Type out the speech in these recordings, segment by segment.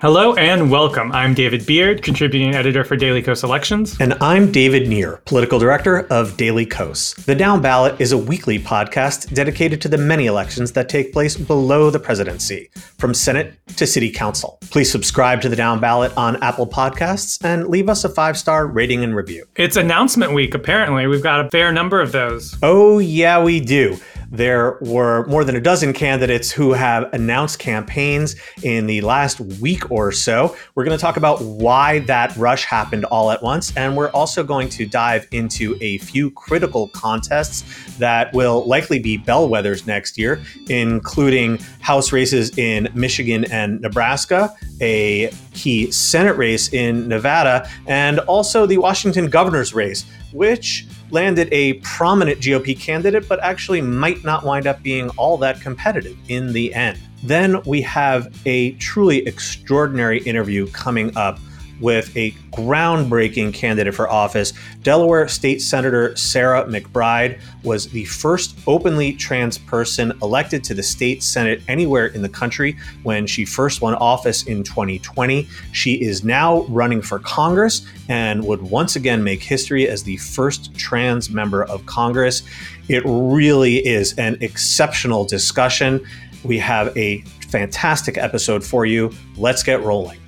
Hello and welcome. I'm David Beard, contributing editor for Daily Kos Elections. And I'm David Nir, political director of Daily Kos. The Down Ballot is a weekly podcast dedicated to the many elections that take place below the presidency, from Senate to City Council. Please subscribe to the Down Ballot on Apple Podcasts and leave us a five star rating and review. It's announcement week, apparently. We've got a fair number of those. Oh, yeah, we do. There were more than a dozen candidates who have announced campaigns in the last week or so. We're going to talk about why that rush happened all at once, and we're also going to dive into a few critical contests that will likely be bellwethers next year, including House races in Michigan and Nebraska, a key Senate race in Nevada, and also the Washington governor's race, which landed a prominent GOP candidate, but actually might not wind up being all that competitive in the end. Then we have a truly extraordinary interview coming up with a groundbreaking candidate for office. Delaware State Senator Sarah McBride was the first openly trans person elected to the state Senate anywhere in the country when she first won office in 2020. She is now running for Congress and would once again make history as the first trans member of Congress. It really is an exceptional discussion. We have a fantastic episode for you. Let's get rolling.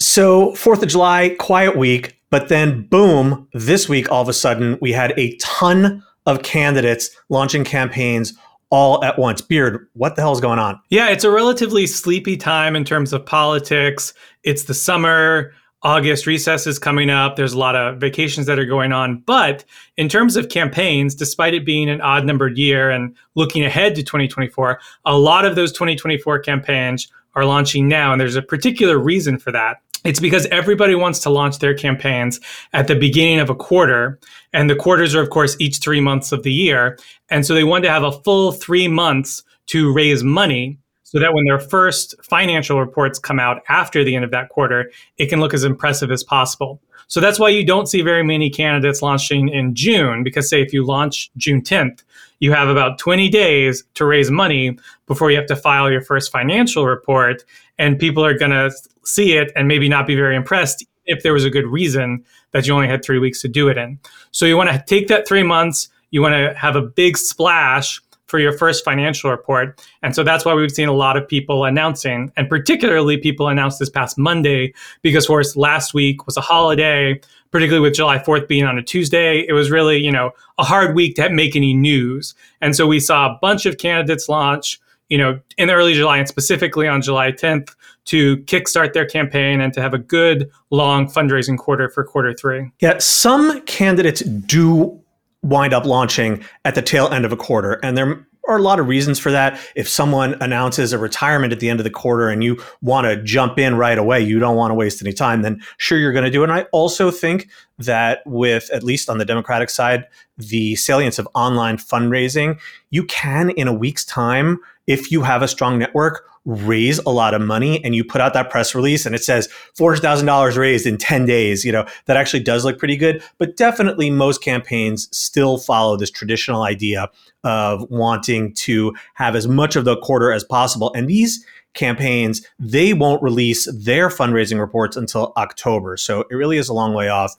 So, 4th of July, quiet week, but then boom, this week, all of a sudden, we had a ton of candidates launching campaigns all at once. Beard, what the hell is going on? Yeah, it's a relatively sleepy time in terms of politics. It's the summer. August recess is coming up. There's a lot of vacations that are going on. But in terms of campaigns, despite it being an odd numbered year and looking ahead to 2024, a lot of those 2024 campaigns are launching now. And there's a particular reason for that. It's because everybody wants to launch their campaigns at the beginning of a quarter. And the quarters are, of course, each three months of the year. And so they want to have a full three months to raise money so that when their first financial reports come out after the end of that quarter, it can look as impressive as possible. So that's why you don't see very many candidates launching in June, because say if you launch June 10th, you have about 20 days to raise money before you have to file your first financial report. And people are going to see it and maybe not be very impressed if there was a good reason that you only had three weeks to do it in. So you want to take that three months, you want to have a big splash for your first financial report. And so that's why we've seen a lot of people announcing, and particularly people announced this past Monday, because of course last week was a holiday, particularly with July 4th being on a Tuesday. It was really, you know, a hard week to make any news. And so we saw a bunch of candidates launch, you know, in early July and specifically on July 10th to kickstart their campaign and to have a good long fundraising quarter for quarter three. Yeah, some candidates do wind up launching at the tail end of a quarter. And there are a lot of reasons for that. If someone announces a retirement at the end of the quarter and you want to jump in right away, you don't want to waste any time, then sure, you're going to do it. And I also think that with, at least on the Democratic side, the salience of online fundraising, you can, in a week's time, if you have a strong network, raise a lot of money and you put out that press release and it says $400,000 raised in 10 days, you know, that actually does look pretty good. But definitely most campaigns still follow this traditional idea of wanting to have as much of the quarter as possible. And these campaigns, they won't release their fundraising reports until October. So it really is a long way off.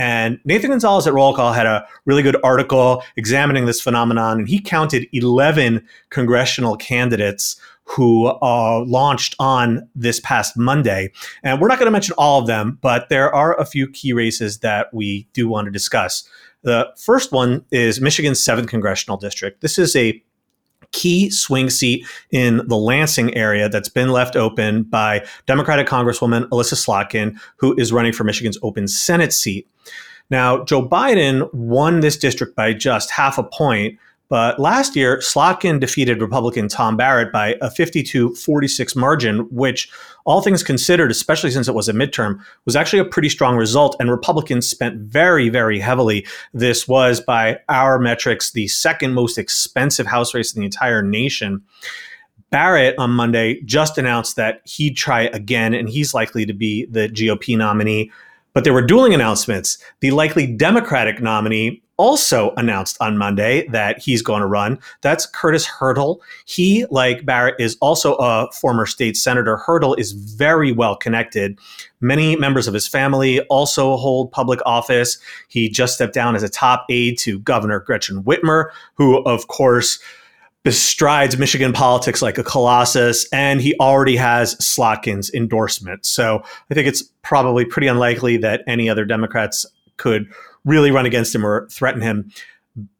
And Nathan Gonzalez at Roll Call had a really good article examining this phenomenon, and he counted 11 congressional candidates who uh, launched on this past Monday. And we're not going to mention all of them, but there are a few key races that we do want to discuss. The first one is Michigan's 7th Congressional District. This is a key swing seat in the Lansing area that's been left open by Democratic Congresswoman Elissa Slotkin, who is running for Michigan's open Senate seat. Now, Joe Biden won this district by just half a point, but last year, Slotkin defeated Republican Tom Barrett by a 52 46 margin, which, all things considered, especially since it was a midterm, was actually a pretty strong result. And Republicans spent very, very heavily. This was, by our metrics, the second most expensive House race in the entire nation. Barrett on Monday just announced that he'd try again, and he's likely to be the GOP nominee. But there were dueling announcements. The likely Democratic nominee also announced on Monday that he's going to run. That's Curtis Hertel. He, like Barrett, is also a former state senator. Hertel is very well connected. Many members of his family also hold public office. He just stepped down as a top aide to Governor Gretchen Whitmer, who, of course, bestrides Michigan politics like a colossus, and he already has Slotkin's endorsement. So I think it's probably pretty unlikely that any other Democrats could really run against him or threaten him.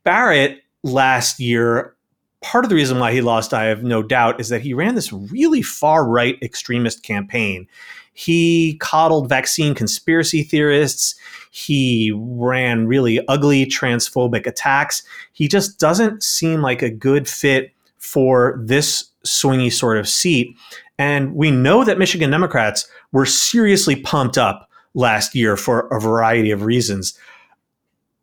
Barrett last year, part of the reason why he lost, I have no doubt, is that he ran this really far right extremist campaign. He coddled vaccine conspiracy theorists. He ran really ugly transphobic attacks. He just doesn't seem like a good fit for this swingy sort of seat. And we know that Michigan Democrats were seriously pumped up last year for a variety of reasons.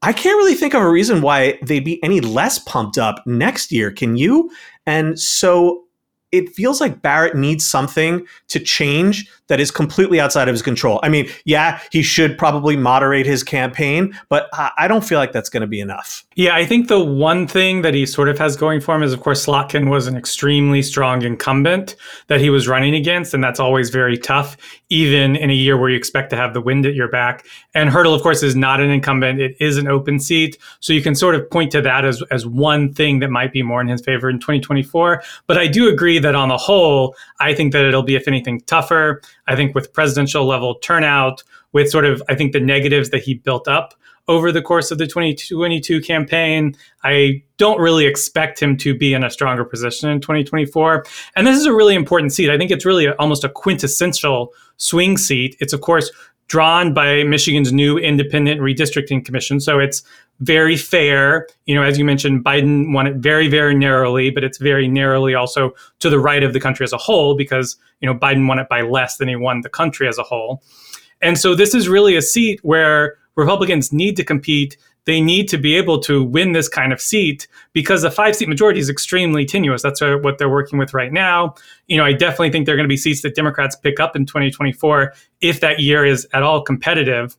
I can't really think of a reason why they'd be any less pumped up next year. Can you? And so it feels like Barrett needs something to change that is completely outside of his control. I mean, yeah, he should probably moderate his campaign, but I don't feel like that's going to be enough. Yeah, I think the one thing that he sort of has going for him is, of course, Slotkin was an extremely strong incumbent that he was running against, and that's always very tough, even in a year where you expect to have the wind at your back. And Hertel, of course, is not an incumbent; it is an open seat, so you can sort of point to that as as one thing that might be more in his favor in 2024. But I do agree that on the whole, I think that it'll be, if anything, tougher. I think with presidential level turnout, with sort of, I think the negatives that he built up over the course of the 2022 campaign, I don't really expect him to be in a stronger position in 2024. And this is a really important seat. I think it's really a, almost a quintessential swing seat. It's, of course, drawn by Michigan's new independent redistricting commission. So it's very fair. You know, as you mentioned, Biden won it very, very narrowly, but it's very narrowly also to the right of the country as a whole because, you know, Biden won it by less than he won the country as a whole. And so this is really a seat where Republicans need to compete they need to be able to win this kind of seat because the five seat majority is extremely tenuous. That's uh, what they're working with right now. You know, I definitely think there are going to be seats that Democrats pick up in 2024 if that year is at all competitive,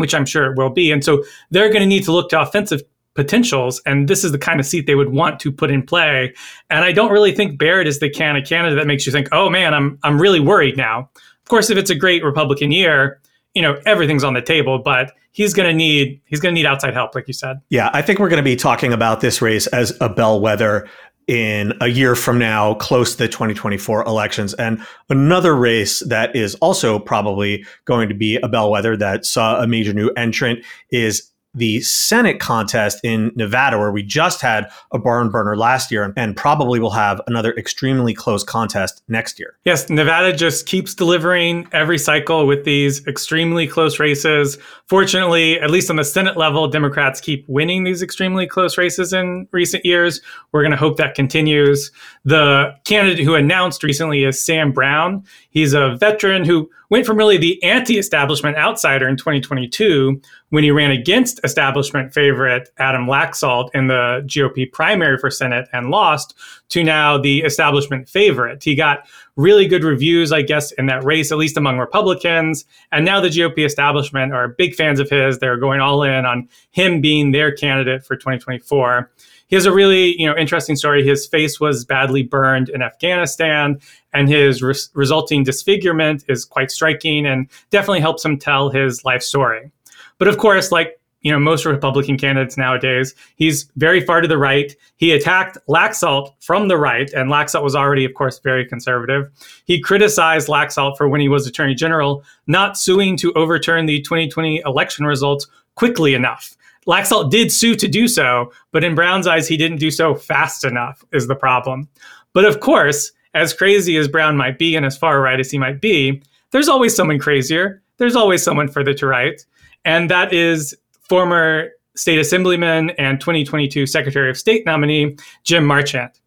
which I'm sure it will be. And so they're going to need to look to offensive potentials and this is the kind of seat they would want to put in play. And i don't really think barrett is the kind of candidate that makes you think oh man i'm i'm really worried now. Of course if it's a great republican year you know everything's on the table but he's going to need he's going to need outside help like you said. Yeah i think we're going to be talking about this race as a bellwether in a year from now close to the 2024 elections. And another race that is also probably going to be a bellwether that saw a major new entrant is the Senate contest in Nevada, where we just had a barn burner last year and probably will have another extremely close contest next year. Yes, Nevada just keeps delivering every cycle with these extremely close races. Fortunately, at least on the Senate level, Democrats keep winning these extremely close races in recent years. We're going to hope that continues. The candidate who announced recently is Sam Brown. He's a veteran who went from really the anti establishment outsider in 2022 when he ran against establishment favorite Adam Laxalt in the GOP primary for Senate and lost to now the establishment favorite. He got really good reviews, I guess, in that race, at least among Republicans. And now the GOP establishment are big fans of his. They're going all in on him being their candidate for 2024 he has a really you know interesting story. His face was badly burned in Afghanistan, and his re- resulting disfigurement is quite striking and definitely helps him tell his life story. But of course, like you know most Republican candidates nowadays, he's very far to the right. He attacked Laxalt from the right, and Laxalt was already, of course, very conservative. He criticized Laxalt for when he was Attorney General not suing to overturn the 2020 election results quickly enough. Laxalt did sue to do so, but in Brown's eyes, he didn't do so fast enough, is the problem. But of course, as crazy as Brown might be and as far right as he might be, there's always someone crazier. There's always someone further to right. And that is former state assemblyman and 2022 Secretary of State nominee Jim Marchant.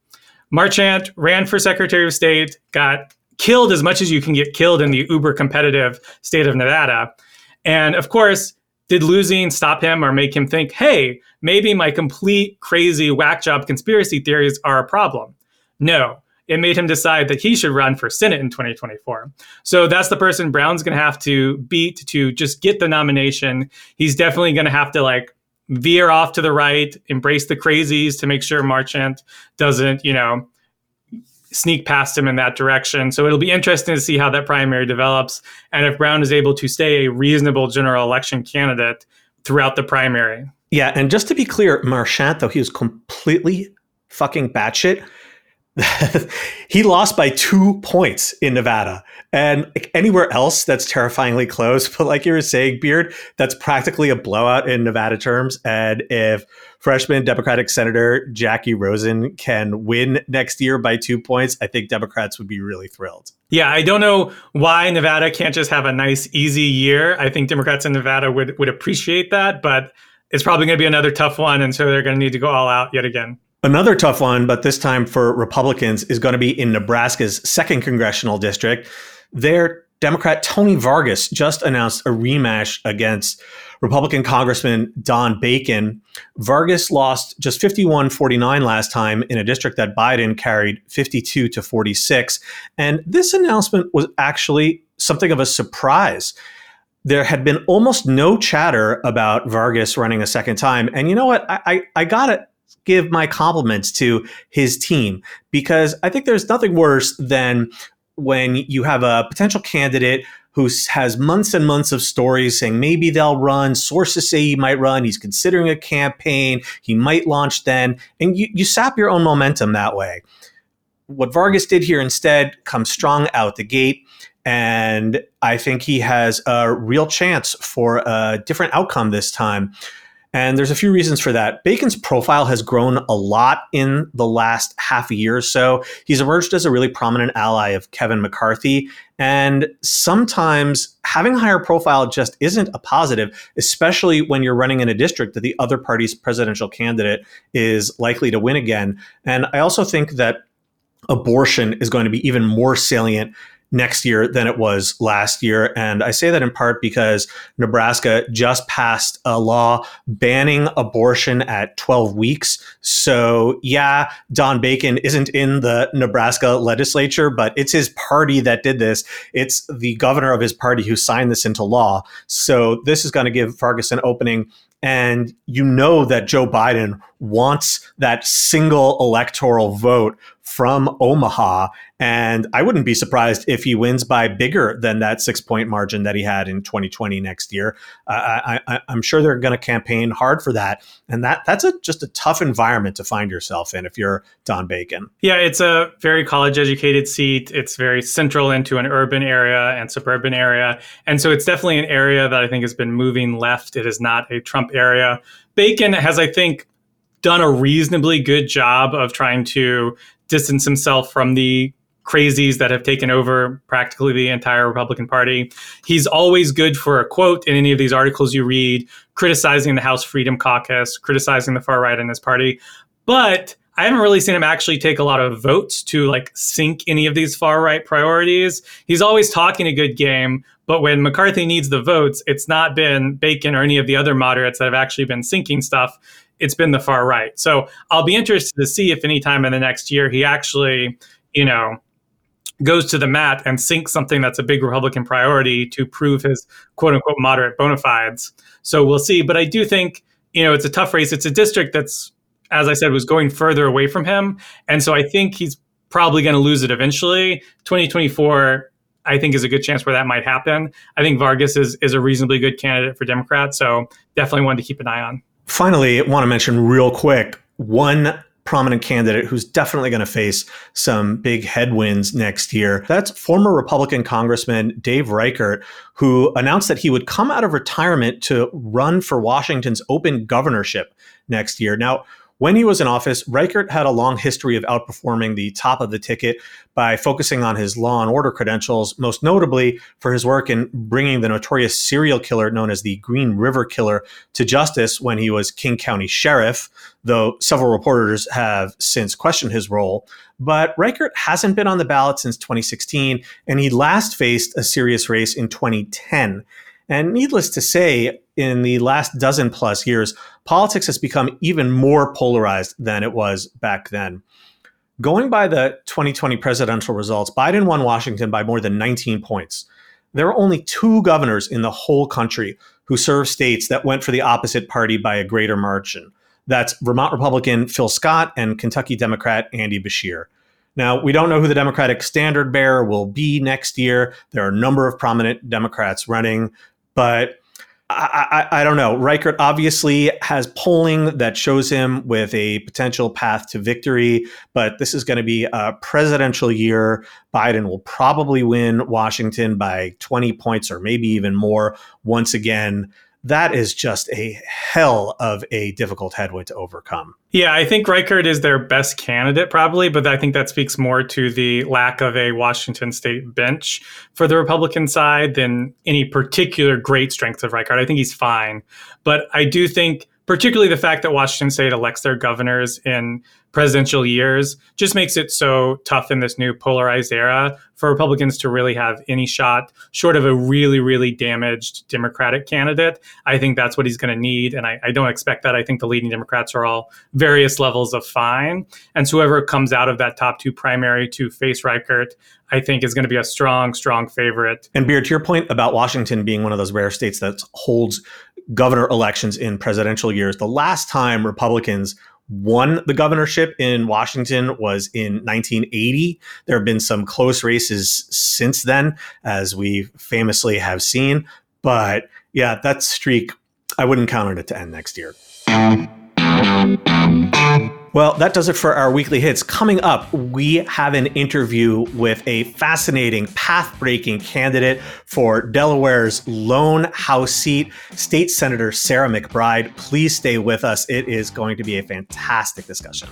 Marchant ran for Secretary of State, got killed as much as you can get killed in the uber competitive state of Nevada. And of course, did losing stop him or make him think, hey, maybe my complete crazy whack job conspiracy theories are a problem? No. it made him decide that he should run for Senate in 2024. So that's the person Brown's going to have to beat to just get the nomination. He's definitely going to have to like veer off to the right, embrace the crazies to make sure Marchant doesn't, you know, sneak past him in that direction. So it'll be interesting to see how that primary develops and if Brown is able to stay a reasonable general election candidate throughout the primary. Yeah, and just to be clear, Marchant, though he was completely fucking batshit, he lost by two points in Nevada. And anywhere else, that's terrifyingly close. But like you were saying, Beard, that's practically a blowout in Nevada terms. And if freshman Democratic Senator Jackie Rosen can win next year by two points, I think Democrats would be really thrilled. Yeah, I don't know why Nevada can't just have a nice, easy year. I think Democrats in Nevada would, would appreciate that, but it's probably going to be another tough one. And so they're going to need to go all out yet again. Another tough one, but this time for Republicans, is going to be in Nebraska's second congressional district. There, Democrat Tony Vargas just announced a rematch against Republican Congressman Don Bacon. Vargas lost just 51 49 last time in a district that Biden carried 52 to 46. And this announcement was actually something of a surprise. There had been almost no chatter about Vargas running a second time. And you know what? I, I, I got to give my compliments to his team because I think there's nothing worse than when you have a potential candidate who has months and months of stories saying maybe they'll run. Sources say he might run. He's considering a campaign. He might launch then. And you, you sap your own momentum that way. What Vargas did here instead comes strong out the gate. And I think he has a real chance for a different outcome this time. And there's a few reasons for that. Bacon's profile has grown a lot in the last half a year or so. He's emerged as a really prominent ally of Kevin McCarthy. And sometimes having a higher profile just isn't a positive, especially when you're running in a district that the other party's presidential candidate is likely to win again. And I also think that abortion is going to be even more salient next year than it was last year. And I say that in part because Nebraska just passed a law banning abortion at 12 weeks. So, yeah, Don Bacon isn't in the Nebraska legislature, but it's his party that did this. It's the governor of his party who signed this into law. So, this is going to give Vargas an opening and you know that Joe Biden wants that single electoral vote from Omaha. And I wouldn't be surprised if he wins by bigger than that six point margin that he had in 2020 next year. Uh, I, am sure they're going to campaign hard for that. And that that's a, just a tough environment to find yourself in if you're Don Bacon. Yeah, it's a very college educated seat. It's very central into an urban area and suburban area. And so it's definitely an area that I think has been moving left. It is not a Trump area. Bacon has, I think, done a reasonably good job of trying to distance himself from the crazies that have taken over practically the entire Republican Party. He's always good for a quote in any of these articles you read, criticizing the House Freedom Caucus, criticizing the far right in his party. But I haven't really seen him actually take a lot of votes to like sink any of these far right priorities. He's always talking a good game, but when McCarthy needs the votes, it's not been Bacon or any of the other moderates that have actually been sinking stuff it's been the far right. So I'll be interested to see if anytime in the next year he actually, you know, goes to the mat and sinks something that's a big Republican priority to prove his quote unquote moderate bona fides. So we'll see. But I do think, you know, it's a tough race. It's a district that's, as I said, was going further away from him. And so I think he's probably going to lose it eventually. 2024, I think is a good chance where that might happen. I think Vargas is, is a reasonably good candidate for Democrats. So definitely one to keep an eye on. Finally, I want to mention real quick one prominent candidate who's definitely going to face some big headwinds next year. That's former Republican Congressman Dave Reichert, who announced that he would come out of retirement to run for Washington's open governorship next year. Now, when he was in office, Reichert had a long history of outperforming the top of the ticket by focusing on his law and order credentials, most notably for his work in bringing the notorious serial killer known as the Green River Killer to justice when he was King County Sheriff, though several reporters have since questioned his role. But Reichert hasn't been on the ballot since 2016, and he last faced a serious race in 2010. And needless to say, in the last dozen plus years, politics has become even more polarized than it was back then. Going by the 2020 presidential results, Biden won Washington by more than 19 points. There are only two governors in the whole country who serve states that went for the opposite party by a greater margin. That's Vermont Republican Phil Scott and Kentucky Democrat Andy Beshear. Now, we don't know who the Democratic standard bearer will be next year. There are a number of prominent Democrats running, but I, I, I, don't know. Reichert obviously has polling that shows him with a potential path to victory, but this is going to be a presidential year. Biden will probably win Washington by 20 points or maybe even more once again that is just a hell of a difficult headwind to overcome. Yeah, I think Reichert is their best candidate, probably, but I think that speaks more to the lack of a Washington state bench for the Republican side than any particular great strength of Reichert. I think he's fine. But I do think, particularly the fact that Washington state elects their governors in presidential years just makes it so tough in this new polarized era for Republicans to really have any shot short of a really, really damaged Democratic candidate. I think that's what he's going to need. And I, I, don't expect that. I think the leading Democrats are all various levels of fine. And so whoever comes out of that top two primary to face Reichert, I think is going to be a strong, strong favorite. And Beard, to your point about Washington being one of those rare states that holds governor elections in presidential years, the last time Republicans won the governorship in Washington was in 1980. There have been some close races since then, as we famously have seen. But yeah, that streak, I wouldn't count on it to end next year. Well, that does it for our weekly hits. Coming up, we have an interview with a fascinating, path breaking candidate for Delaware's lone House seat, State Senator Sarah McBride. Please stay with us. It is going to be a fantastic discussion.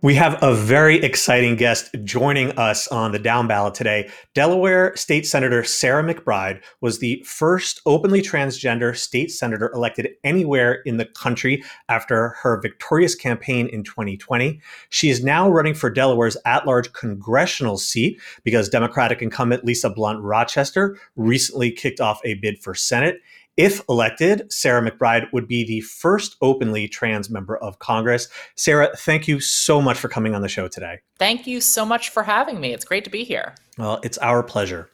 We have a very exciting guest joining us on the down ballot today. Delaware State Senator Sarah McBride was the first openly transgender state senator elected anywhere in the country after her victorious campaign in 2020. She is now running for Delaware's at large congressional seat because Democratic incumbent Lisa Blunt Rochester recently kicked off a bid for Senate. If elected, Sarah McBride would be the first openly trans member of Congress. Sarah, thank you so much for coming on the show today. Thank you so much for having me. It's great to be here. Well, it's our pleasure.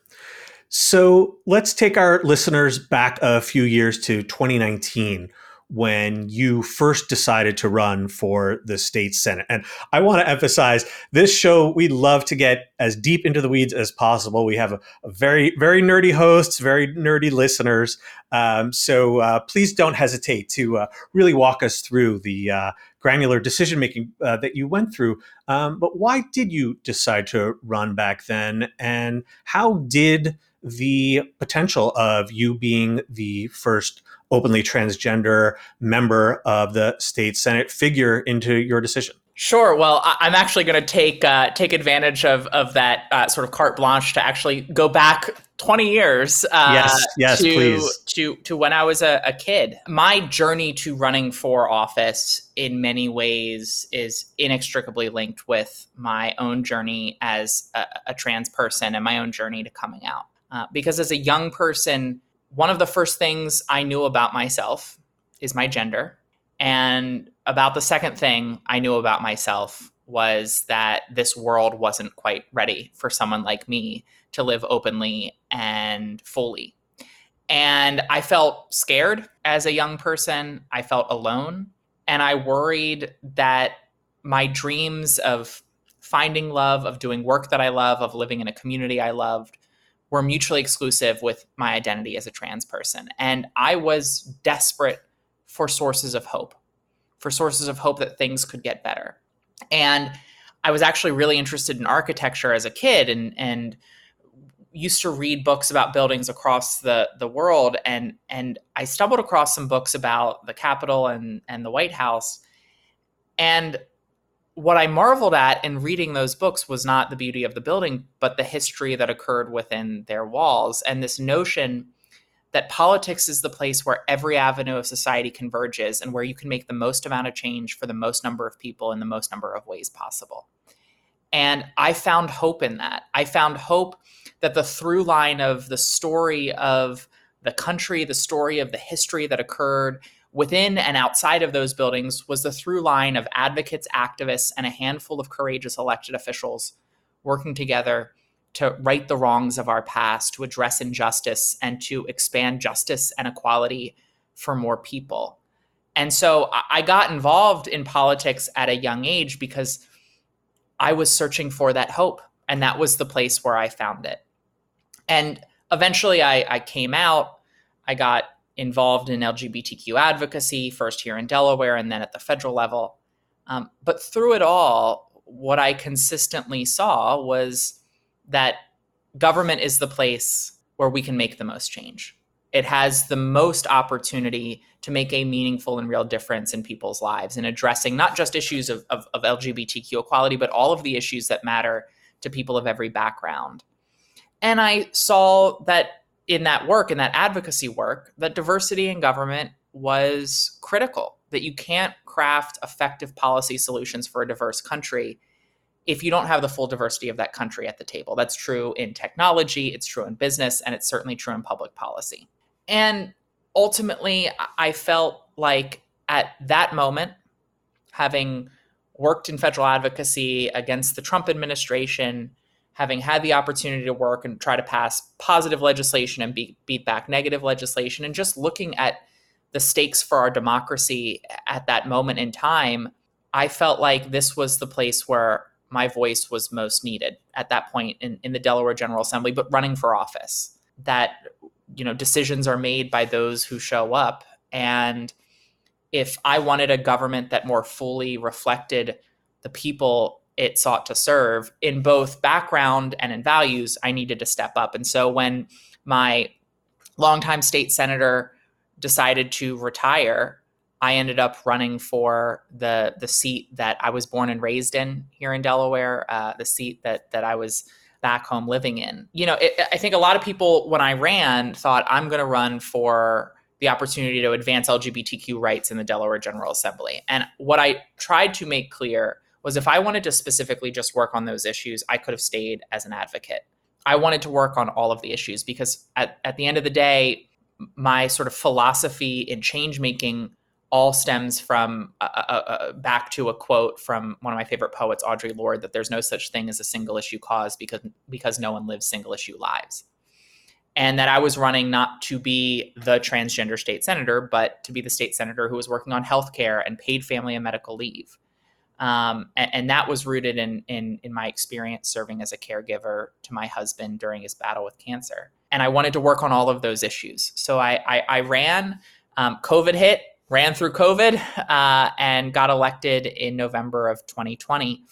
So let's take our listeners back a few years to 2019 when you first decided to run for the state senate. And I want to emphasize this show, we love to get as deep into the weeds as possible. We have a, a very, very nerdy hosts, very nerdy listeners. Um, so uh, please don't hesitate to uh, really walk us through the uh, granular decision making uh, that you went through. Um, but why did you decide to run back then? And how did the potential of you being the first openly transgender member of the state senate figure into your decision? Sure. Well, I'm actually going to take uh, take advantage of of that uh, sort of carte blanche to actually go back 20 years. Uh, yes, yes, to, please. To to when I was a, a, kid. My journey to running for office, in many ways, is inextricably linked with my own journey as a, a trans person and my own journey to coming out. Uh, because as a young person, one of the first things I knew about myself is my gender. And about the second thing I knew about myself was that this world wasn't quite ready for someone like me to live openly and fully. And I felt scared as a young person. I felt alone. And I worried that my dreams of finding love, of doing work that I love, of living in a community I loved, were mutually exclusive with my identity as a trans person. And I was desperate for sources of hope, for sources of hope that things could get better. And I was actually really interested in architecture as a kid and, and used to read books about buildings across the, the world. And, and I stumbled across some books about the Capitol and, and the White House. And what I marveled at in reading those books was not the beauty of the building, but the history that occurred within their walls and this notion that politics is the place where every avenue of society converges and where you can make the most amount of change for the most number of people in the most number of ways possible. And I found hope in that. I found hope that the through line of the story of the country, the story of the history that occurred within and outside of those buildings was the through line of advocates, activists, and a handful of courageous elected officials working together to right the wrongs of our past, to address injustice, and to expand justice and equality for more people. And so I got involved in politics at a young age because I was searching for that hope. And that was the place where I found it. And eventually I, I came out. I got involved in LGBTQ advocacy, first here in Delaware and then at the federal level. Um, but through it all, what I consistently saw was that government is the place where we can make the most change. It has the most opportunity to make a meaningful and real difference in people's lives in addressing not just issues of, of, of LGBTQ equality, but all of the issues that matter to people of every background. And I saw that in that work, in that advocacy work, that diversity in government was critical, that you can't craft effective policy solutions for a diverse country if you don't have the full diversity of that country at the table. That's true in technology, it's true in business, and it's certainly true in public policy. And ultimately, I felt like at that moment, having worked in federal advocacy against the Trump administration, having had the opportunity to work and try to pass positive legislation and beat, beat back negative legislation, and just looking at the stakes for our democracy at that moment in time, I felt like this was the place where my voice was most needed at that point in, in the Delaware General Assembly, but running for office. That you know decisions are made by those who show up and if i wanted a government that more fully reflected the people it sought to serve in both background and in values i needed to step up and so when my longtime state senator decided to retire i ended up running for the the seat that i was born and raised in here in delaware uh, the seat that that i was back home living in. You know, it, I think a lot of people, when I ran, thought I'm going to run for the opportunity to advance LGBTQ rights in the Delaware General Assembly. And what I tried to make clear was if I wanted to specifically just work on those issues, I could have stayed as an advocate. I wanted to work on all of the issues because at, at the end of the day, my sort of philosophy in change making all stems from uh, uh, uh, back to a quote from one of my favorite poets, Audre Lorde, that there's no such thing as a single issue cause because because no one lives single issue lives, and that I was running not to be the transgender state senator, but to be the state senator who was working on healthcare and paid family and medical leave, um, and, and, that was rooted in, in in my experience serving as a caregiver to my husband during his battle with cancer, and I wanted to work on all of those issues. So I I, I ran. Um, COVID hit ran through COVID uh, and got elected in November of 2020.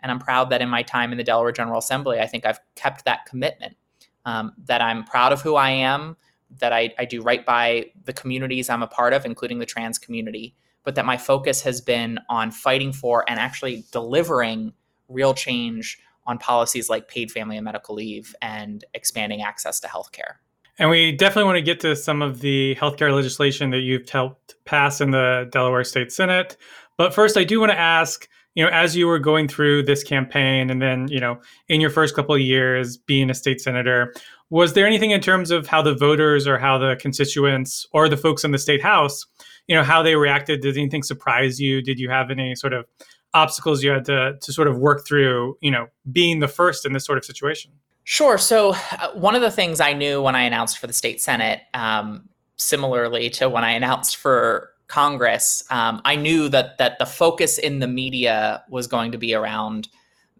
And I'm proud that in my time in the Delaware General Assembly, I think I've kept that commitment. Um, that I'm proud of who I am, that I, I do right by the communities I'm a part of, including the trans community, but that my focus has been on fighting for and actually delivering real change on policies like paid family and medical leave and expanding access to healthcare. And we definitely want to get to some of the healthcare legislation that you've helped pass in the Delaware State Senate. But first, I do want to ask, you know, as you were going through this campaign and then, you know, in your first couple of years being a state senator, was there anything in terms of how the voters or how the constituents or the folks in the state house, you know, how they reacted? Did anything surprise you? Did you have any sort of obstacles you had to, to sort of work through, you know, being the first in this sort of situation? Sure. So, uh, one of the things I knew when I announced for the state Senate, um, similarly to when I announced for Congress, um, I knew that that the focus in the media was going to be around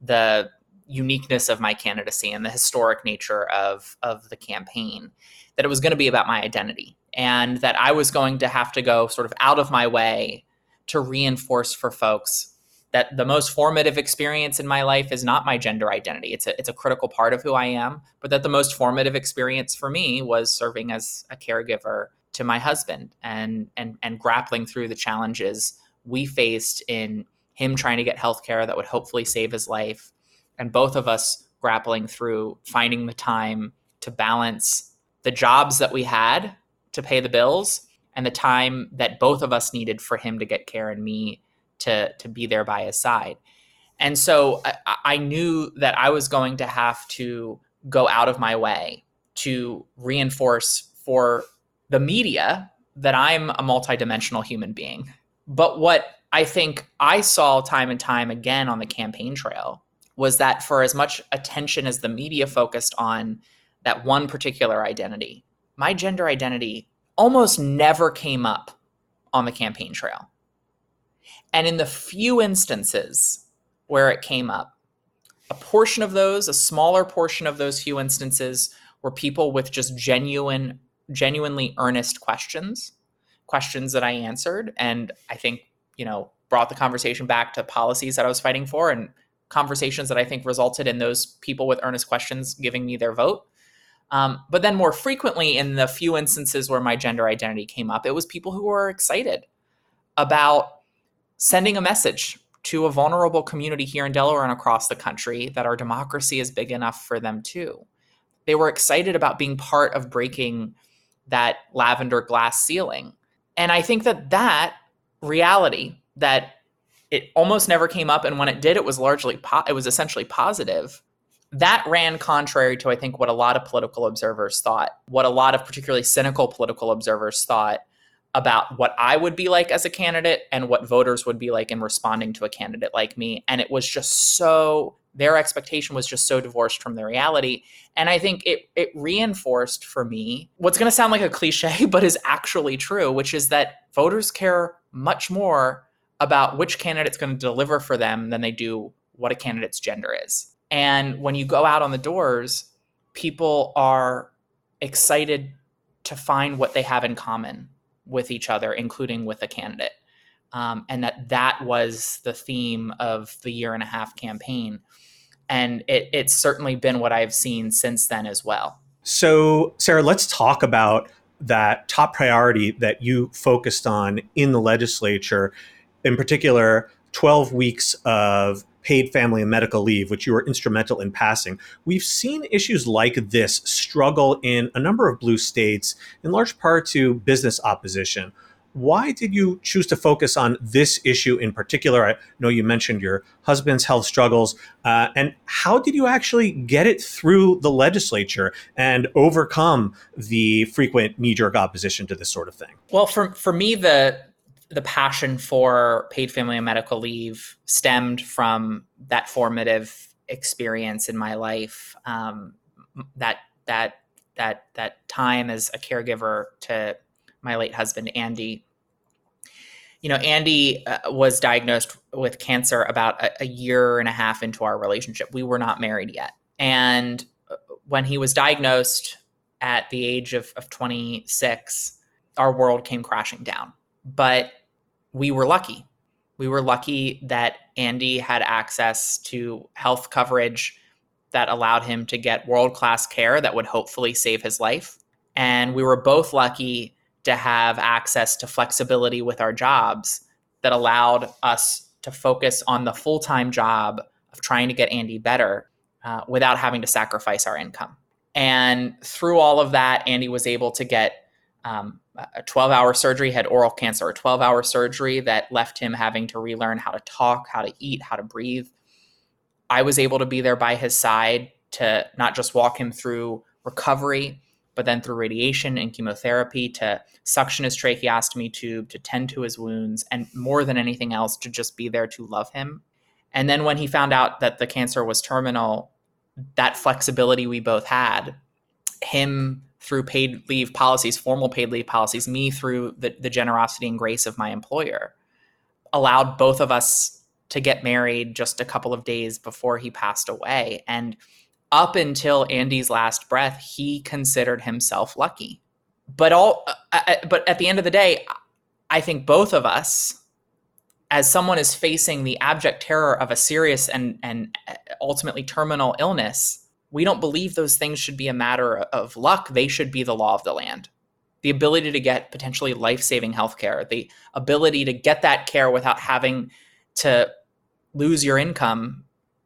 the uniqueness of my candidacy and the historic nature of of the campaign. That it was going to be about my identity, and that I was going to have to go sort of out of my way to reinforce for folks that the most formative experience in my life is not my gender identity. It's a, it's a critical part of who I am, but that the most formative experience for me was serving as a caregiver to my husband and and and grappling through the challenges we faced in him trying to get health care that would hopefully save his life and both of us grappling through finding the time to balance the jobs that we had to pay the bills and the time that both of us needed for him to get care and me to to be there by his side. And so I, I knew that I was going to have to go out of my way to reinforce for the media that I'm a multidimensional human being. But what I think I saw time and time again on the campaign trail was that for as much attention as the media focused on that one particular identity, my gender identity almost never came up on the campaign trail. And in the few instances where it came up, a portion of those, a smaller portion of those few instances, were people with just genuine, genuinely earnest questions, questions that I answered. And I think, you know, brought the conversation back to policies that I was fighting for and conversations that I think resulted in those people with earnest questions giving me their vote. Um, but then more frequently, in the few instances where my gender identity came up, it was people who were excited about sending a message to a vulnerable community here in Delaware and across the country that our democracy is big enough for them too. They were excited about being part of breaking that lavender glass ceiling. And I think that that reality that it almost never came up and when it did it was largely po- it was essentially positive that ran contrary to i think what a lot of political observers thought what a lot of particularly cynical political observers thought about what i would be like as a candidate and what voters would be like in responding to a candidate like me and it was just so their expectation was just so divorced from the reality and i think it it reinforced for me what's going to sound like a cliche but is actually true which is that voters care much more about which candidate's going to deliver for them than they do what a candidate's gender is. And when you go out on the doors, people are excited to find what they have in common with each other, including with a candidate. Um, and that that was the theme of the year and a half campaign. And it, it's certainly been what I've seen since then as well. So, Sarah, let's talk about that top priority that you focused on in the legislature in particular, 12 weeks of paid family and medical leave, which you were instrumental in passing. We've seen issues like this struggle in a number of blue states, in large part to business opposition. Why did you choose to focus on this issue in particular? I know you mentioned your husband's health struggles. Uh, and how did you actually get it through the legislature and overcome the frequent knee jerk opposition to this sort of thing? Well, for, for me, the the passion for paid family and medical leave stemmed from that formative experience in my life. Um, that that that that time as a caregiver to my late husband Andy. You know, Andy uh, was diagnosed with cancer about a, a year and a half into our relationship. We were not married yet, and uh, when he was diagnosed at the age of, of 26, our world came crashing down. But we were lucky. We were lucky that Andy had access to health coverage that allowed him to get world class care that would hopefully save his life. And we were both lucky to have access to flexibility with our jobs that allowed us to focus on the full time job of trying to get Andy better uh, without having to sacrifice our income. And through all of that, Andy was able to get um, a 12 hour surgery, had oral cancer, a 12 hour surgery that left him having to relearn how to talk, how to eat, how to breathe. I was able to be there by his side to not just walk him through recovery, but then through radiation and chemotherapy to suction his tracheostomy tube, to tend to his wounds, and more than anything else, to just be there to love him. And then when he found out that the cancer was terminal, that flexibility we both had, him through paid leave policies, formal paid leave policies, me through the, the generosity and grace of my employer, allowed both of us to get married just a couple of days before he passed away. And up until Andy's last breath, he considered himself lucky. But all, uh, uh but at the end of the day, I think both of us, as someone is facing the abject terror of a serious and and uh, ultimately terminal illness, we don't believe those things should be a matter of luck. They should be the law of the land. The ability to get potentially life saving healthcare, the ability to get that care without having to lose your income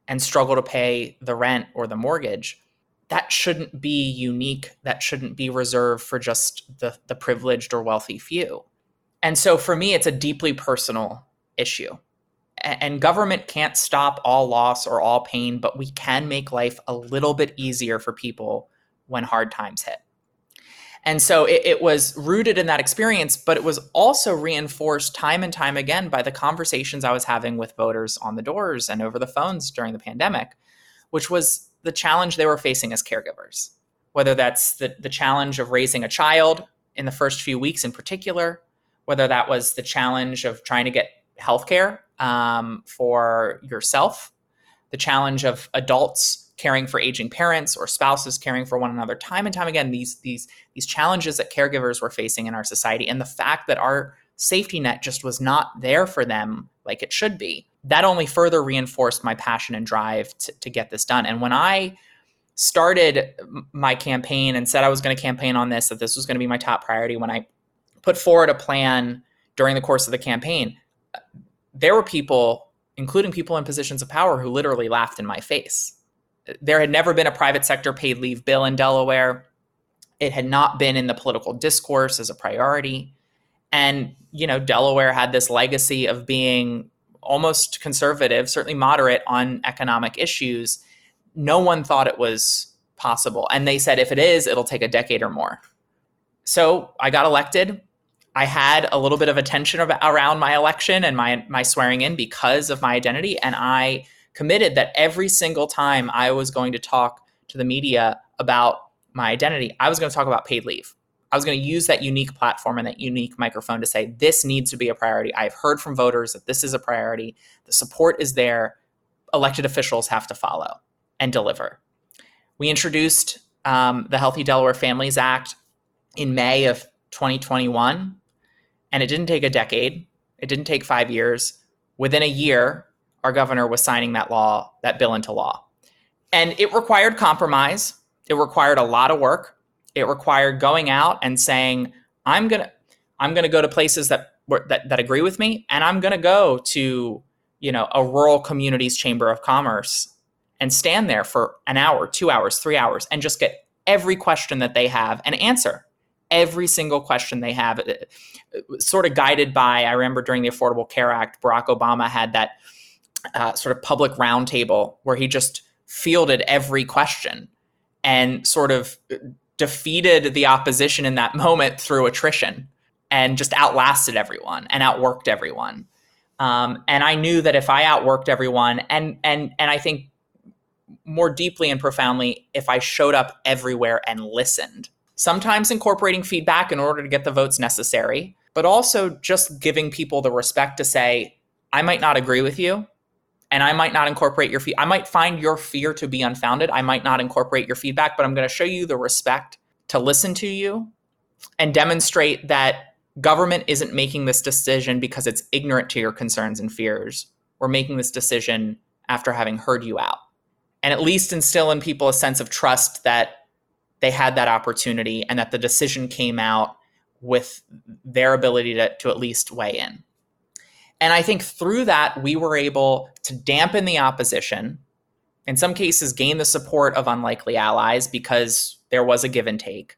and struggle to pay the rent or the mortgage, that shouldn't be unique. That shouldn't be reserved for just the, the privileged or wealthy few. And so for me, it's a deeply personal issue and government can't stop all loss or all pain, but we can make life a little bit easier for people when hard times hit. And so it, it, was rooted in that experience, but it was also reinforced time and time again by the conversations I was having with voters on the doors and over the phones during the pandemic, which was the challenge they were facing as caregivers. Whether that's the, the challenge of raising a child in the first few weeks in particular, whether that was the challenge of trying to get healthcare um, for yourself, the challenge of adults caring for aging parents or spouses caring for one another time and time again these these these challenges that caregivers were facing in our society and the fact that our safety net just was not there for them like it should be that only further reinforced my passion and drive to, to get this done. And when i started my campaign and said i was going to campaign on this that this was going to be my top priority when i put forward a plan during the course of the campaign there were people including people in positions of power who literally laughed in my face there had never been a private sector paid leave bill in Delaware. It had not been in the political discourse as a priority. And, you know, Delaware had this legacy of being almost conservative, certainly moderate on economic issues. No one thought it was possible. And they said, if it is, it'll take a decade or more. So I got elected. I had a little bit of attention around my election and my, my swearing in because of my identity. And I committed that every single time I was going to talk to the media about my identity, I was going to talk about paid leave. I was going to use that unique platform and that unique microphone to say, this needs to be a priority. I've heard from voters that this is a priority. The support is there. Elected officials have to follow and deliver. We introduced um, the Healthy Delaware Families Act in May of 2021, and it didn't take a decade. It didn't take five years. Within a year, our governor was signing that law, that bill into law. And it required compromise. It required a lot of work. It required going out and saying, I'm going to I'm going to go to places that, that that agree with me and I'm going to go to, you know, a rural communities chamber of commerce and stand there for an hour, 2 hours, 3 hours and just get every question that they have and answer every single question they have sort of guided by i remember during the affordable care act barack obama had that uh, sort of public roundtable where he just fielded every question and sort of defeated the opposition in that moment through attrition and just outlasted everyone and outworked everyone. Um, and I knew that if I outworked everyone, and and and I think more deeply and profoundly, if I showed up everywhere and listened, sometimes incorporating feedback in order to get the votes necessary, but also just giving people the respect to say, I might not agree with you, and I might not incorporate your feed. I might find your fear to be unfounded. I might not incorporate your feedback, but I'm going to show you the respect to listen to you and demonstrate that government isn't making this decision because it's ignorant to your concerns and fears. We're making this decision after having heard you out. And at least instill in people a sense of trust that they had that opportunity and that the decision came out with their ability to, to at least weigh in. And I think through that, we were able to dampen the opposition, in some cases, gain the support of unlikely allies because there was a give and take.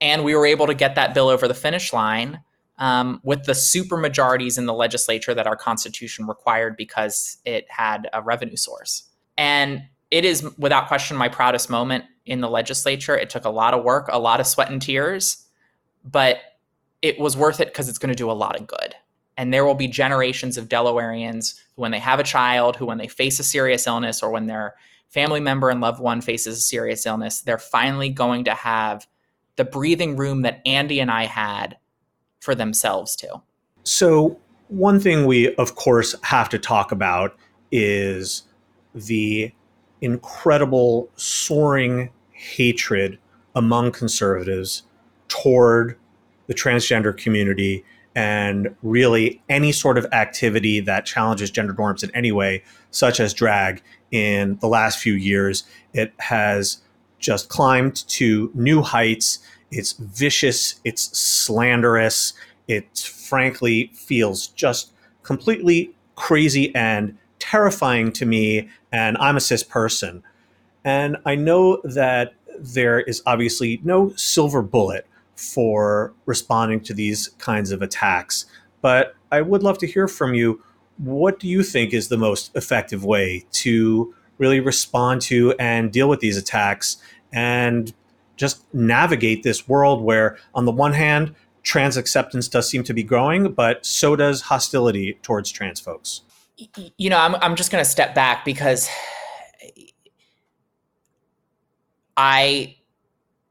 And we were able to get that bill over the finish line um, with the super majorities in the legislature that our Constitution required because it had a revenue source. And it is without question my proudest moment in the legislature. It took a lot of work, a lot of sweat and tears, but it was worth it because it's going to do a lot of good. And there will be generations of Delawareans who, when they have a child, who, when they face a serious illness, or when their family member and loved one faces a serious illness, they're finally going to have the breathing room that Andy and I had for themselves too. So, one thing we, of course, have to talk about is the incredible soaring hatred among conservatives toward the transgender community and really any sort of activity that challenges gender norms in any way, such as drag, in the last few years, it has just climbed to new heights. It's vicious, it's slanderous, it frankly feels just completely crazy and terrifying to me. And I'm a cis person. And I know that there is obviously no silver bullet for responding to these kinds of attacks. But I would love to hear from you. What do you think is the most effective way to really respond to and deal with these attacks and just navigate this world where, on the one hand, trans acceptance does seem to be growing, but so does hostility towards trans folks? You know, I'm, I'm just going to step back because I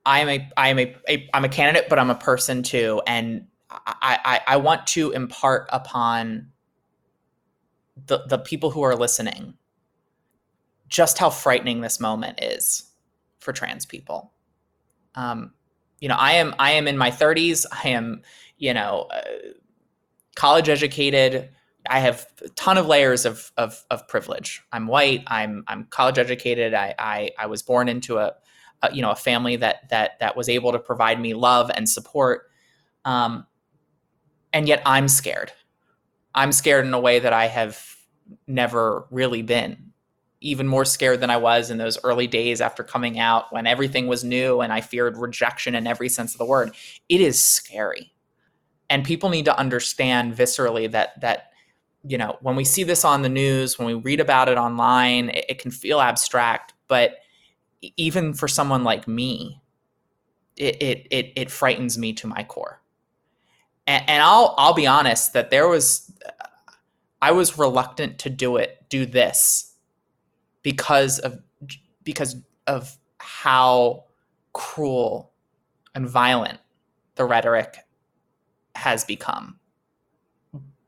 I am a I am a, a I'm a candidate, but I'm a person too, and I, I I want to impart upon the the people who are listening just how frightening this moment is for trans people. Um, you know, I am I am in my 30s. I am you know uh, college educated. I have a ton of layers of, of, of privilege. I'm white. I'm I'm college educated. I I, I was born into a uh, you know a family that that that was able to provide me love and support um, and yet i'm scared i'm scared in a way that i have never really been even more scared than i was in those early days after coming out when everything was new and i feared rejection in every sense of the word it is scary and people need to understand viscerally that that you know when we see this on the news when we read about it online it, it can feel abstract but even for someone like me, it it it, it frightens me to my core. And, and I'll I'll be honest that there was uh, I was reluctant to do it, do this, because of because of how cruel and violent the rhetoric has become.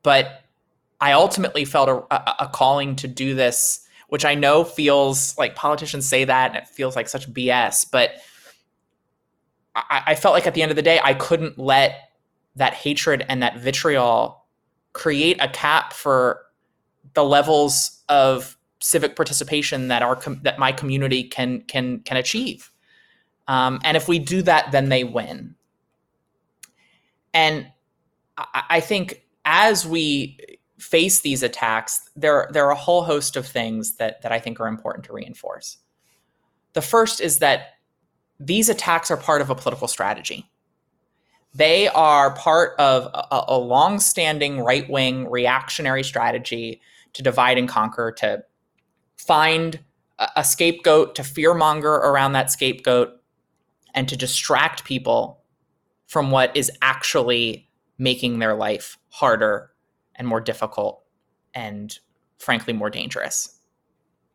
But I ultimately felt a, a, calling to do this which I know feels like politicians say that and it feels like such BS, but I, I felt like at the end of the day, I couldn't let that hatred and that vitriol create a cap for the levels of civic participation that our com- that my community can can can achieve. Um, and if we do that, then they win. And I, I think as we face these attacks, there, there are a whole host of things that, that I think are important to reinforce. The first is that these attacks are part of a political strategy. They are part of a, a long-standing right-wing reactionary strategy to divide and conquer, to find a, a scapegoat, to fearmonger around that scapegoat, and to distract people from what is actually making their life harder and more difficult and frankly more dangerous.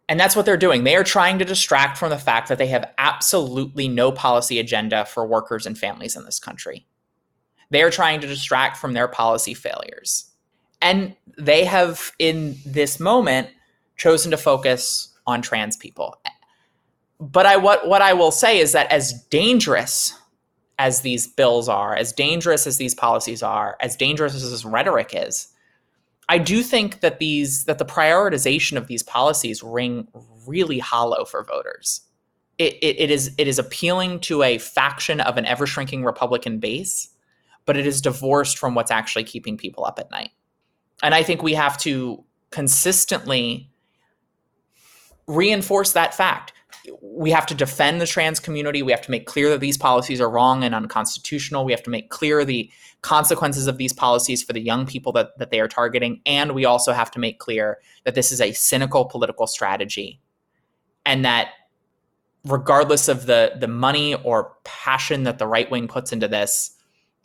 And that's what they're doing. They are trying to distract from the fact that they have absolutely no policy agenda for workers and families in this country. They are trying to distract from their policy failures. And they have, in this moment, chosen to focus on trans people. But I what what I will say is that as dangerous as these bills are, as dangerous as these policies are, as dangerous as this rhetoric is, I do think that these that the prioritization of these policies ring really hollow for voters. It, it, it is it is appealing to a faction of an ever shrinking Republican base, but it is divorced from what's actually keeping people up at night. And I think we have to consistently reinforce that fact we have to defend the trans community. We have to make clear that these policies are wrong and unconstitutional. We have to make clear the consequences of these policies for the young people that, that they are targeting. And we also have to make clear that this is a cynical political strategy and that regardless of the, the money or passion that the right wing puts into this,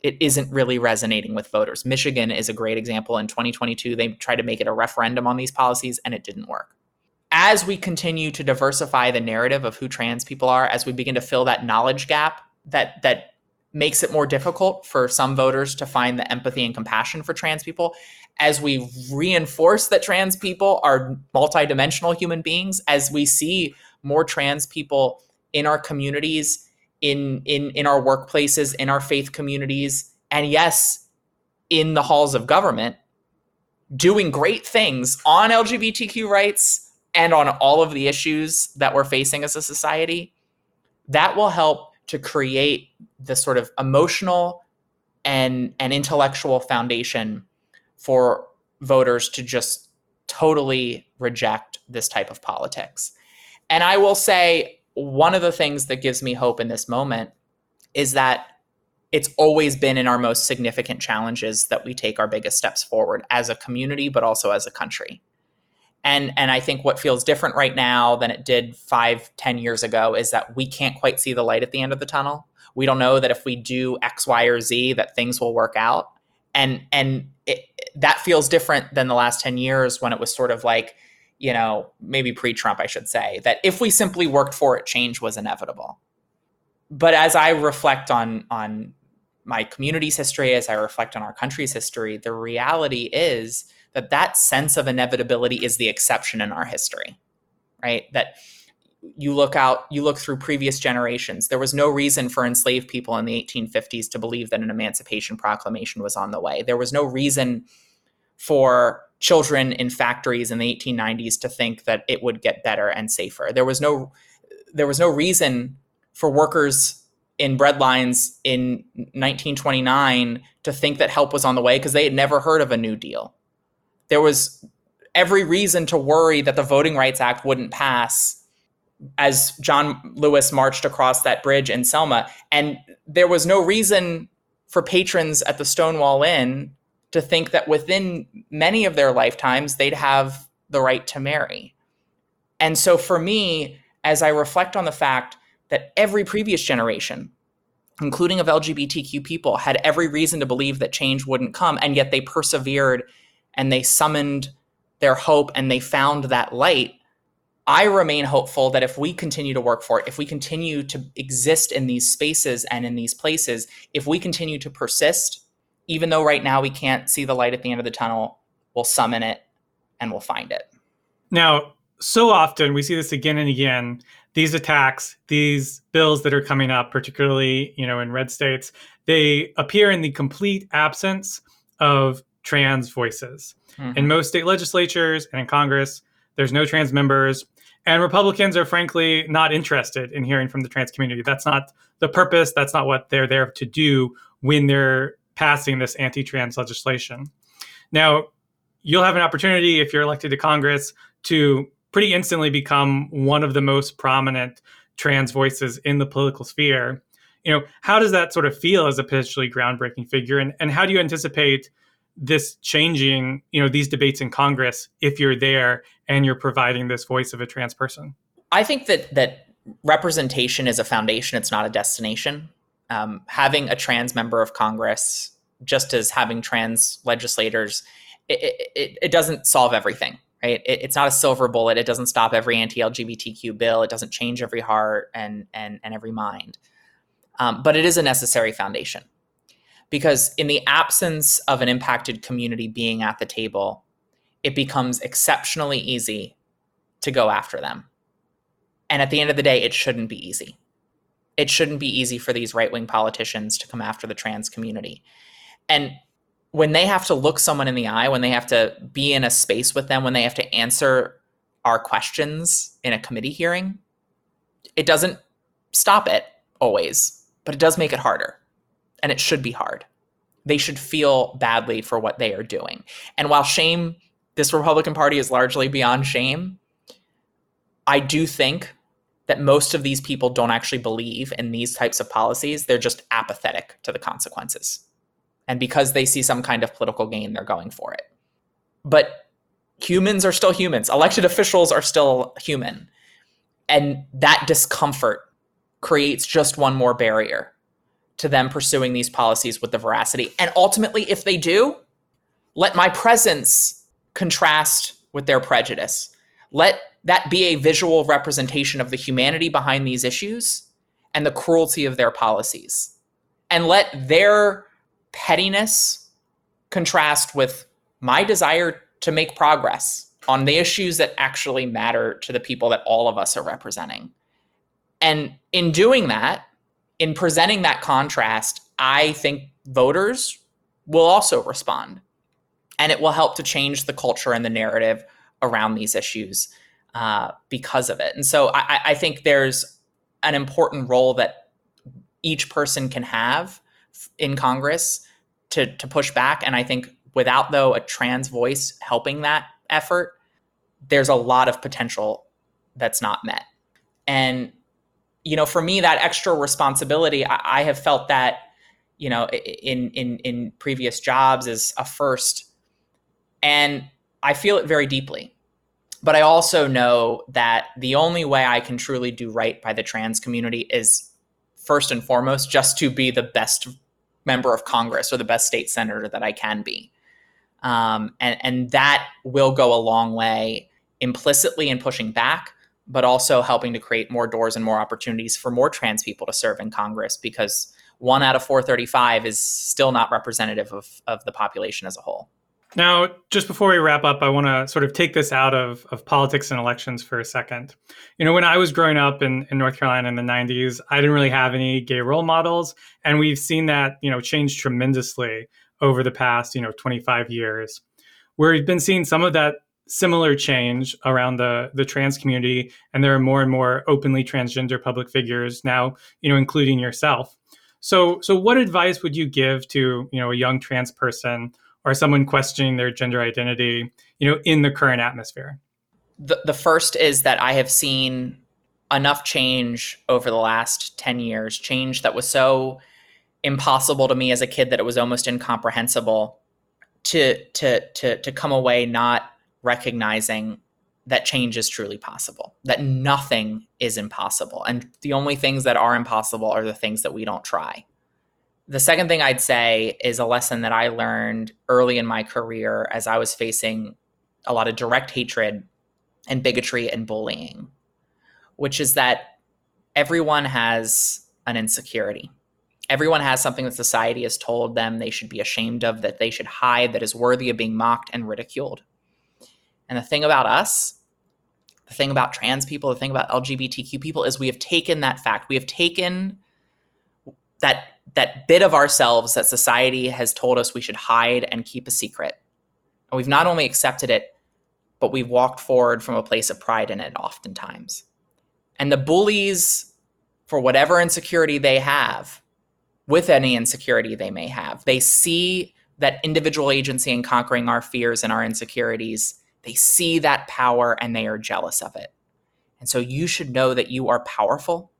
it isn't really resonating with voters. Michigan is a great example. In 2022, they tried to make it a referendum on these policies and it didn't work as we continue to diversify the narrative of who trans people are, as we begin to fill that knowledge gap that that makes it more difficult for some voters to find the empathy and compassion for trans people, as we reinforce that trans people are multidimensional human beings, as we see more trans people in our communities, in in in our workplaces, in our faith communities, and yes, in the halls of government, doing great things on LGBTQ rights and on all of the issues that we're facing as a society, that will help to create the sort of emotional and, and intellectual foundation for voters to just totally reject this type of politics. And I will say, one of the things that gives me hope in this moment is that it's always been in our most significant challenges that we take our biggest steps forward as a community, but also as a country. And and I think what feels different right now than it did five, ten years ago is that we can't quite see the light at the end of the tunnel. We don't know that if we do X, Y, or Z, that things will work out. And and it, that feels different than the last 10 years when it was sort of like, you know, maybe pre-Trump, I should say, that if we simply worked for it, change was inevitable. But as I reflect on on my community's history, as I reflect on our country's history, the reality is that that sense of inevitability is the exception in our history, right? That you look out, you look through previous generations. There was no reason for enslaved people in the 1850s to believe that an Emancipation Proclamation was on the way. There was no reason for children in factories in the 1890s to think that it would get better and safer. There was no there was no reason for workers in breadlines in 1929 to think that help was on the way because they had never heard of a new deal. There was every reason to worry that the Voting Rights Act wouldn't pass as John Lewis marched across that bridge in Selma. And there was no reason for patrons at the Stonewall Inn to think that within many of their lifetimes, they'd have the right to marry. And so for me, as I reflect on the fact that every previous generation, including of LGBTQ people, had every reason to believe that change wouldn't come, and yet they persevered and they summoned their hope and they found that light I remain hopeful that if we continue to work for it, if we continue to exist in these spaces and in these places, if we continue to persist, even though right now we can't see the light at the end of the tunnel, we'll summon it and we'll find it. Now, so often we see this again and again these attacks these bills that are coming up particularly you know in red states they appear in the complete absence of trans voices mm-hmm. in most state legislatures and in congress there's no trans members and Republicans are frankly not interested in hearing from the trans community. That's not the purpose. That's not what they're there to do when they're passing this anti trans legislation. Now, you'll have an opportunity if you're elected to Congress to pretty instantly become one of the most prominent trans voices in the political sphere. You know, how does that sort of feel as a potentially groundbreaking figure? And, and how do you anticipate this changing, you know, these debates in Congress if you're there and you're providing this voice of a trans person? I think that that representation is a foundation; it's not a destination. Um, having a trans member of Congress, just as having trans legislators, it, it, it doesn't solve everything, right? It, it's not a silver bullet. It doesn't stop every anti-LGBTQ bill. It doesn't change every heart and and and every mind. Um, but it is a necessary foundation because in the absence of an impacted community being at the table, it becomes exceptionally easy to go after them. And at the end of the day, it shouldn't be easy. It shouldn't be easy for these right wing politicians to come after the trans community. And when they have to look someone in the eye, when they have to be in a space with them, when they have to answer our questions in a committee hearing, it doesn't stop it always, but it does make it harder and it should be hard. They should feel badly for what they are doing. And while shame, this Republican Party is largely beyond shame, I do think that most of these people don't actually believe in these types of policies. They're just apathetic to the consequences. And because they see some kind of political gain, they're going for it. But humans are still humans, elected officials are still human. And that discomfort creates just one more barrier to them pursuing these policies with the veracity. And ultimately, if they do, let my presence contrast with their prejudice. Let that be a visual representation of the humanity behind these issues and the cruelty of their policies. And let their pettiness contrast with my desire to make progress on the issues that actually matter to the people that all of us are representing. And in doing that, in presenting that contrast, I think voters will also respond. And it will help to change the culture and the narrative around these issues uh, because of it. And so I, I think there's an important role that each person can have in Congress to, to push back. And I think without, though, a trans voice helping that effort, there's a lot of potential that's not met. And you know, for me, that extra responsibility, I, I have felt that, you know, in in in previous jobs as a first, and I feel it very deeply. But I also know that the only way I can truly do right by the trans community is first and foremost just to be the best member of Congress or the best state senator that I can be. Um, and, and that will go a long way implicitly in pushing back, but also helping to create more doors and more opportunities for more trans people to serve in Congress because one out of 435 is still not representative of, of the population as a whole. Now, just before we wrap up, I want to sort of take this out of, of politics and elections for a second. You know, when I was growing up in, in North Carolina in the 90s, I didn't really have any gay role models. And we've seen that, you know, change tremendously over the past, you know, 25 years, where we've been seeing some of that similar change around the, the trans community. And there are more and more openly transgender public figures now, you know, including yourself. So, so what advice would you give to you know a young trans person or someone questioning their gender identity, you know, in the current atmosphere? The the first is that I have seen enough change over the last ten years, change that was so impossible to me as a kid that it was almost incomprehensible to to to to come away not recognizing that change is truly possible, that nothing is impossible. And the only things that are impossible are the things that we don't try. The second thing I'd say is a lesson that I learned early in my career as I was facing a lot of direct hatred and bigotry and bullying, which is that everyone has an insecurity. Everyone has something that society has told them they should be ashamed of, that they should hide, that is worthy of being mocked and ridiculed. And the thing about us, the thing about trans people, the thing about LGBTQ people is we have taken that fact. We have taken that that bit of ourselves that society has told us we should hide and keep a secret. And we've not only accepted it, but we've walked forward from a place of pride in it oftentimes. And the bullies, for whatever insecurity they have, with any insecurity they may have, they see that individual agency in conquering our fears and our insecurities they see that power and they are jealous of it. And so you should know that you are powerful.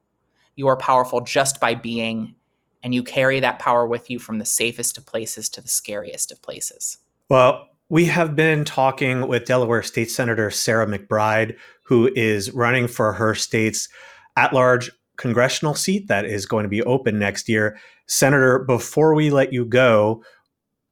You are powerful just by being, and you carry that power with you from the safest of places to the scariest of places. Well, we have been talking with Delaware State Senator Sarah McBride, who is running for her state's at large congressional seat that is going to be open next year. Senator, before we let you go,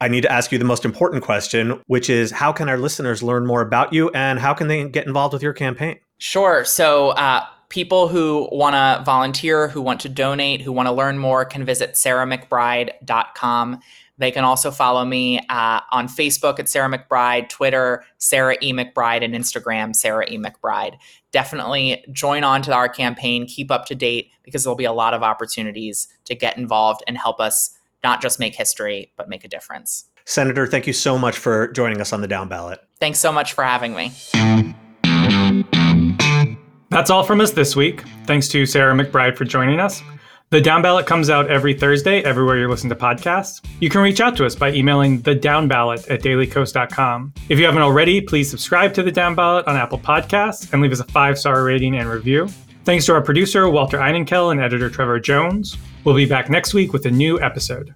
I need to ask you the most important question, which is how can our listeners learn more about you and how can they get involved with your campaign? Sure. So, uh, people who want to volunteer, who want to donate, who want to learn more can visit sarahmcbride.com. They can also follow me uh, on Facebook at Sarah McBride, Twitter, Sarah E. McBride, and Instagram, Sarah E. McBride. Definitely join on to our campaign, keep up to date because there'll be a lot of opportunities to get involved and help us not just make history, but make a difference. Senator, thank you so much for joining us on the down ballot. Thanks so much for having me. That's all from us this week. Thanks to Sarah McBride for joining us. The Down Ballot comes out every Thursday, everywhere you listen to podcasts. You can reach out to us by emailing the Down Ballot at dailykos.com. If you haven't already, please subscribe to the Down Ballot on Apple Podcasts and leave us a five star rating and review. Thanks to our producer, Walter Einenkel, and editor Trevor Jones. We'll be back next week with a new episode.